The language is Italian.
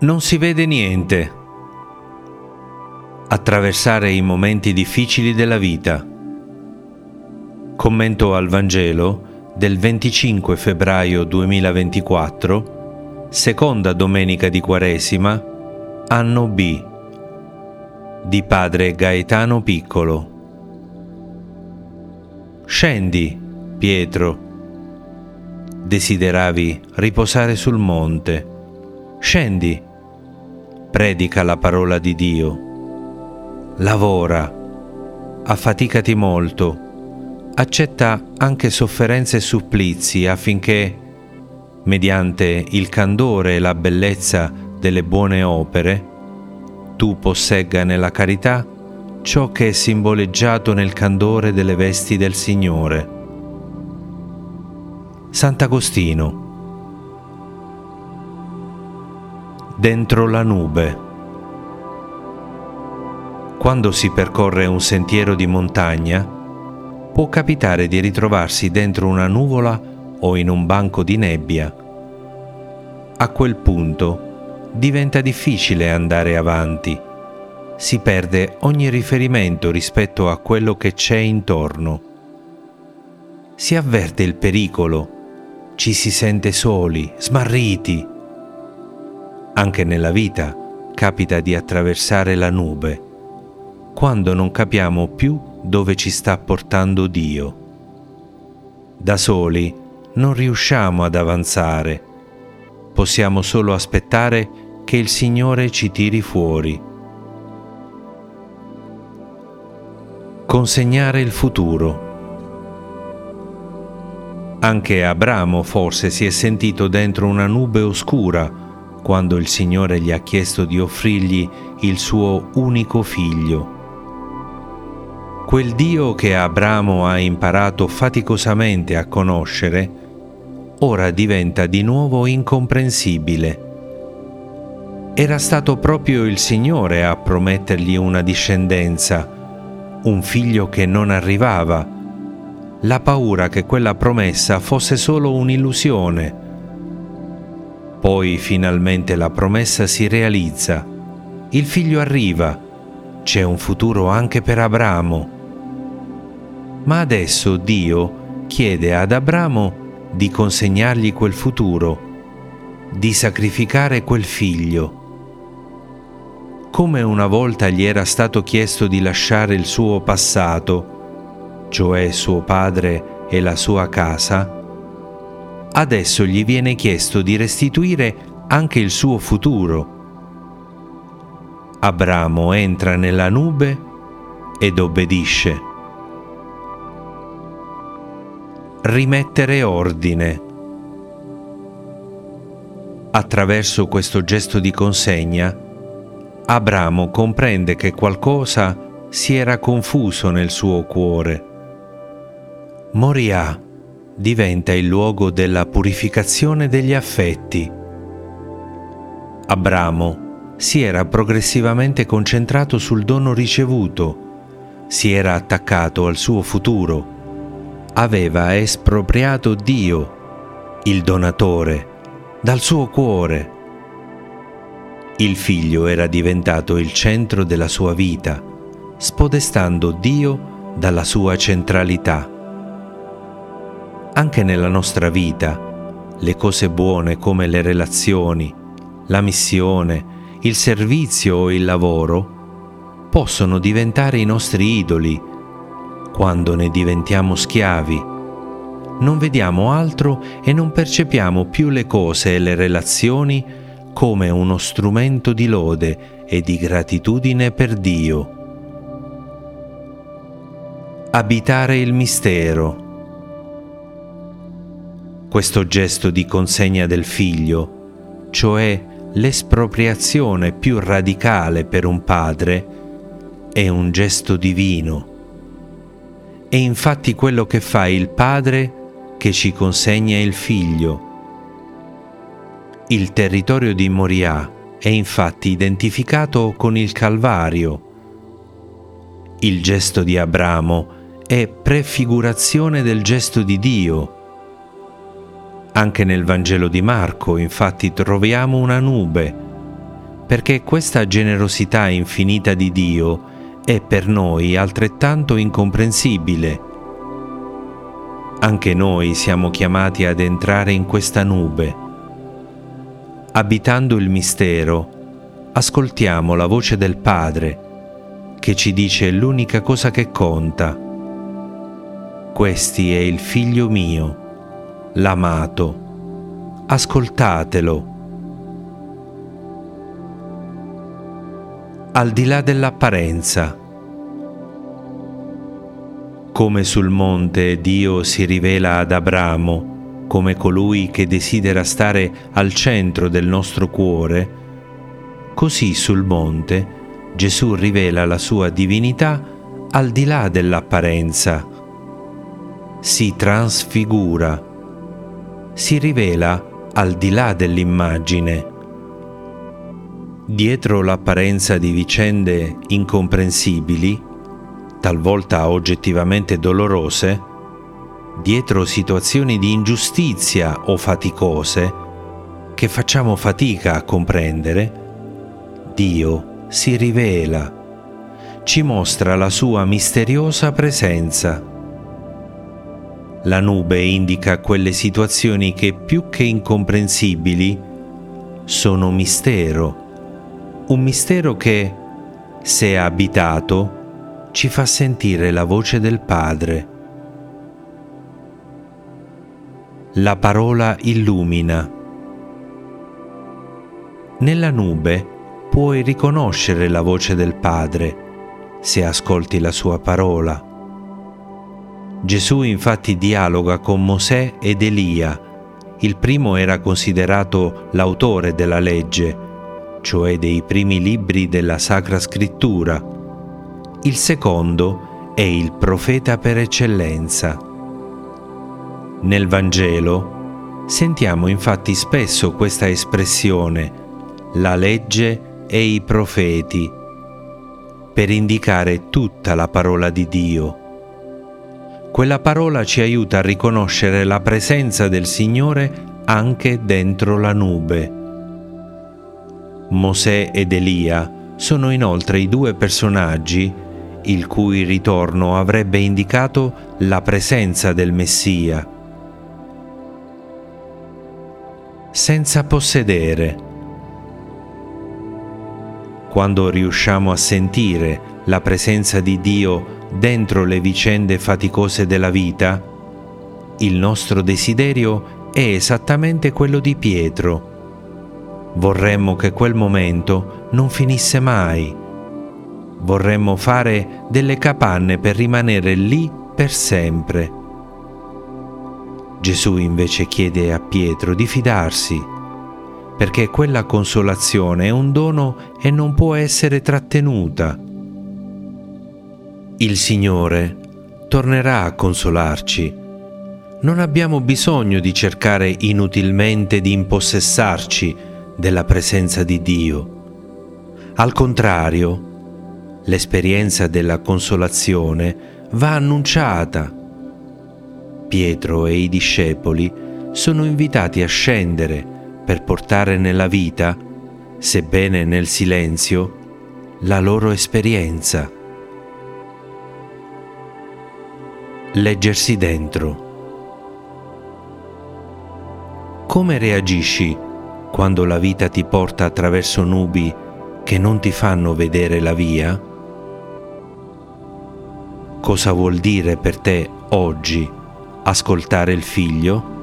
Non si vede niente. Attraversare i momenti difficili della vita. Commento al Vangelo del 25 febbraio 2024, seconda domenica di Quaresima, anno B, di padre Gaetano Piccolo. Scendi, Pietro. Desideravi riposare sul monte. Scendi predica la parola di Dio, lavora, affaticati molto, accetta anche sofferenze e supplizi affinché, mediante il candore e la bellezza delle buone opere, tu possegga nella carità ciò che è simboleggiato nel candore delle vesti del Signore. Sant'Agostino dentro la nube. Quando si percorre un sentiero di montagna, può capitare di ritrovarsi dentro una nuvola o in un banco di nebbia. A quel punto diventa difficile andare avanti. Si perde ogni riferimento rispetto a quello che c'è intorno. Si avverte il pericolo, ci si sente soli, smarriti anche nella vita capita di attraversare la nube, quando non capiamo più dove ci sta portando Dio. Da soli non riusciamo ad avanzare, possiamo solo aspettare che il Signore ci tiri fuori. Consegnare il futuro. Anche Abramo forse si è sentito dentro una nube oscura quando il Signore gli ha chiesto di offrirgli il suo unico figlio. Quel Dio che Abramo ha imparato faticosamente a conoscere, ora diventa di nuovo incomprensibile. Era stato proprio il Signore a promettergli una discendenza, un figlio che non arrivava, la paura che quella promessa fosse solo un'illusione poi finalmente la promessa si realizza, il figlio arriva, c'è un futuro anche per Abramo. Ma adesso Dio chiede ad Abramo di consegnargli quel futuro, di sacrificare quel figlio. Come una volta gli era stato chiesto di lasciare il suo passato, cioè suo padre e la sua casa, adesso gli viene chiesto di restituire anche il suo futuro. Abramo entra nella nube ed obbedisce. Rimettere ordine. Attraverso questo gesto di consegna, Abramo comprende che qualcosa si era confuso nel suo cuore. Morirà diventa il luogo della purificazione degli affetti. Abramo si era progressivamente concentrato sul dono ricevuto, si era attaccato al suo futuro, aveva espropriato Dio, il donatore, dal suo cuore. Il figlio era diventato il centro della sua vita, spodestando Dio dalla sua centralità anche nella nostra vita, le cose buone come le relazioni, la missione, il servizio o il lavoro possono diventare i nostri idoli quando ne diventiamo schiavi. Non vediamo altro e non percepiamo più le cose e le relazioni come uno strumento di lode e di gratitudine per Dio. Abitare il mistero questo gesto di consegna del figlio, cioè l'espropriazione più radicale per un padre, è un gesto divino. È infatti quello che fa il padre che ci consegna il figlio. Il territorio di Moria è infatti identificato con il Calvario. Il gesto di Abramo è prefigurazione del gesto di Dio anche nel Vangelo di Marco, infatti, troviamo una nube, perché questa generosità infinita di Dio è per noi altrettanto incomprensibile. Anche noi siamo chiamati ad entrare in questa nube. Abitando il mistero, ascoltiamo la voce del Padre che ci dice l'unica cosa che conta. Questi è il figlio mio, l'amato. Ascoltatelo. Al di là dell'apparenza. Come sul monte Dio si rivela ad Abramo come colui che desidera stare al centro del nostro cuore, così sul monte Gesù rivela la sua divinità al di là dell'apparenza. Si trasfigura, si rivela al di là dell'immagine. Dietro l'apparenza di vicende incomprensibili, talvolta oggettivamente dolorose, dietro situazioni di ingiustizia o faticose che facciamo fatica a comprendere, Dio si rivela, ci mostra la sua misteriosa presenza. La nube indica quelle situazioni che più che incomprensibili sono mistero, un mistero che, se abitato, ci fa sentire la voce del Padre. La parola illumina. Nella nube puoi riconoscere la voce del Padre se ascolti la sua parola. Gesù infatti dialoga con Mosè ed Elia. Il primo era considerato l'autore della legge, cioè dei primi libri della Sacra Scrittura. Il secondo è il profeta per eccellenza. Nel Vangelo sentiamo infatti spesso questa espressione, la legge e i profeti per indicare tutta la parola di Dio. Quella parola ci aiuta a riconoscere la presenza del Signore anche dentro la nube. Mosè ed Elia sono inoltre i due personaggi il cui ritorno avrebbe indicato la presenza del Messia. Senza possedere quando riusciamo a sentire la presenza di Dio dentro le vicende faticose della vita, il nostro desiderio è esattamente quello di Pietro. Vorremmo che quel momento non finisse mai. Vorremmo fare delle capanne per rimanere lì per sempre. Gesù invece chiede a Pietro di fidarsi perché quella consolazione è un dono e non può essere trattenuta. Il Signore tornerà a consolarci. Non abbiamo bisogno di cercare inutilmente di impossessarci della presenza di Dio. Al contrario, l'esperienza della consolazione va annunciata. Pietro e i discepoli sono invitati a scendere per portare nella vita, sebbene nel silenzio, la loro esperienza. Leggersi dentro. Come reagisci quando la vita ti porta attraverso nubi che non ti fanno vedere la via? Cosa vuol dire per te oggi ascoltare il figlio?